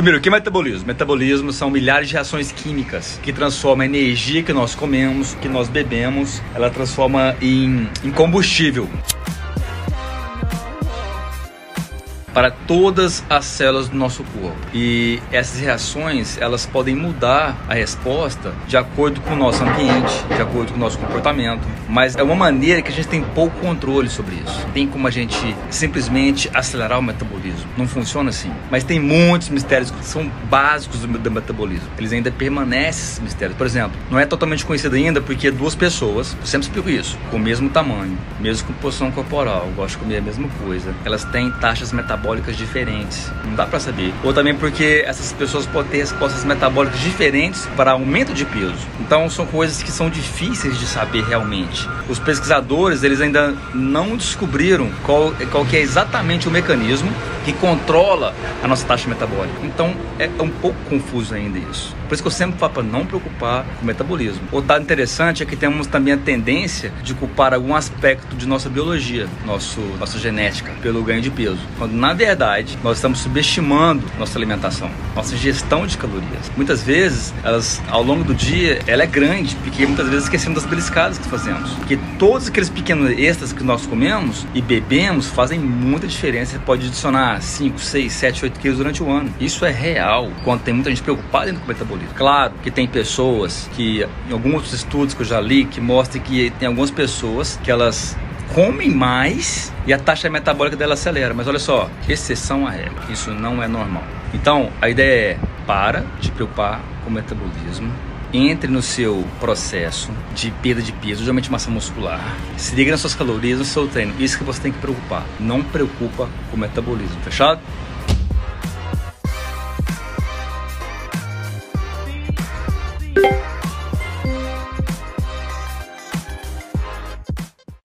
Primeiro, o que é metabolismo? Metabolismo são milhares de reações químicas que transformam a energia que nós comemos, que nós bebemos, ela transforma em, em combustível para todas as células do nosso corpo. E essas reações, elas podem mudar a resposta de acordo com o nosso ambiente, de acordo com o nosso comportamento, mas é uma maneira que a gente tem pouco controle sobre isso. Tem como a gente simplesmente acelerar o metabolismo. Não funciona assim. Mas tem muitos mistérios que são básicos do metabolismo. Eles ainda permanecem esses mistérios. Por exemplo, não é totalmente conhecido ainda porque duas pessoas, eu sempre explico isso, com o mesmo tamanho, mesmo composição corporal, gostam de comer a mesma coisa, elas têm taxas metabólicas metabólicas diferentes. Não dá para saber. Ou também porque essas pessoas podem ter respostas metabólicas diferentes para aumento de peso. Então são coisas que são difíceis de saber realmente. Os pesquisadores eles ainda não descobriram qual, qual que é exatamente o mecanismo que controla a nossa taxa metabólica. Então é um pouco confuso ainda isso. Por isso que eu sempre falo para não preocupar com o metabolismo. O dado interessante é que temos também a tendência de culpar algum aspecto de nossa biologia, nosso, nossa genética, pelo ganho de peso. Quando na verdade nós estamos subestimando nossa alimentação, nossa ingestão de calorias. Muitas vezes, elas, ao longo do dia, ela é grande, porque muitas vezes esquecemos das beliscadas que fazemos. Porque todos aqueles pequenos extras que nós comemos e bebemos fazem muita diferença. Pode adicionar 5, 6, 7, 8 quilos durante o ano. Isso é real quando tem muita gente preocupada com o metabolismo. Claro que tem pessoas que, em alguns estudos que eu já li, que mostram que tem algumas pessoas que elas comem mais e a taxa metabólica dela acelera. Mas olha só, exceção à regra. Isso não é normal. Então, a ideia é para de preocupar com o metabolismo. Entre no seu processo de perda de peso, geralmente massa muscular. Se liga nas suas calorias, no seu treino. Isso que você tem que preocupar. Não preocupa com o metabolismo. Fechado?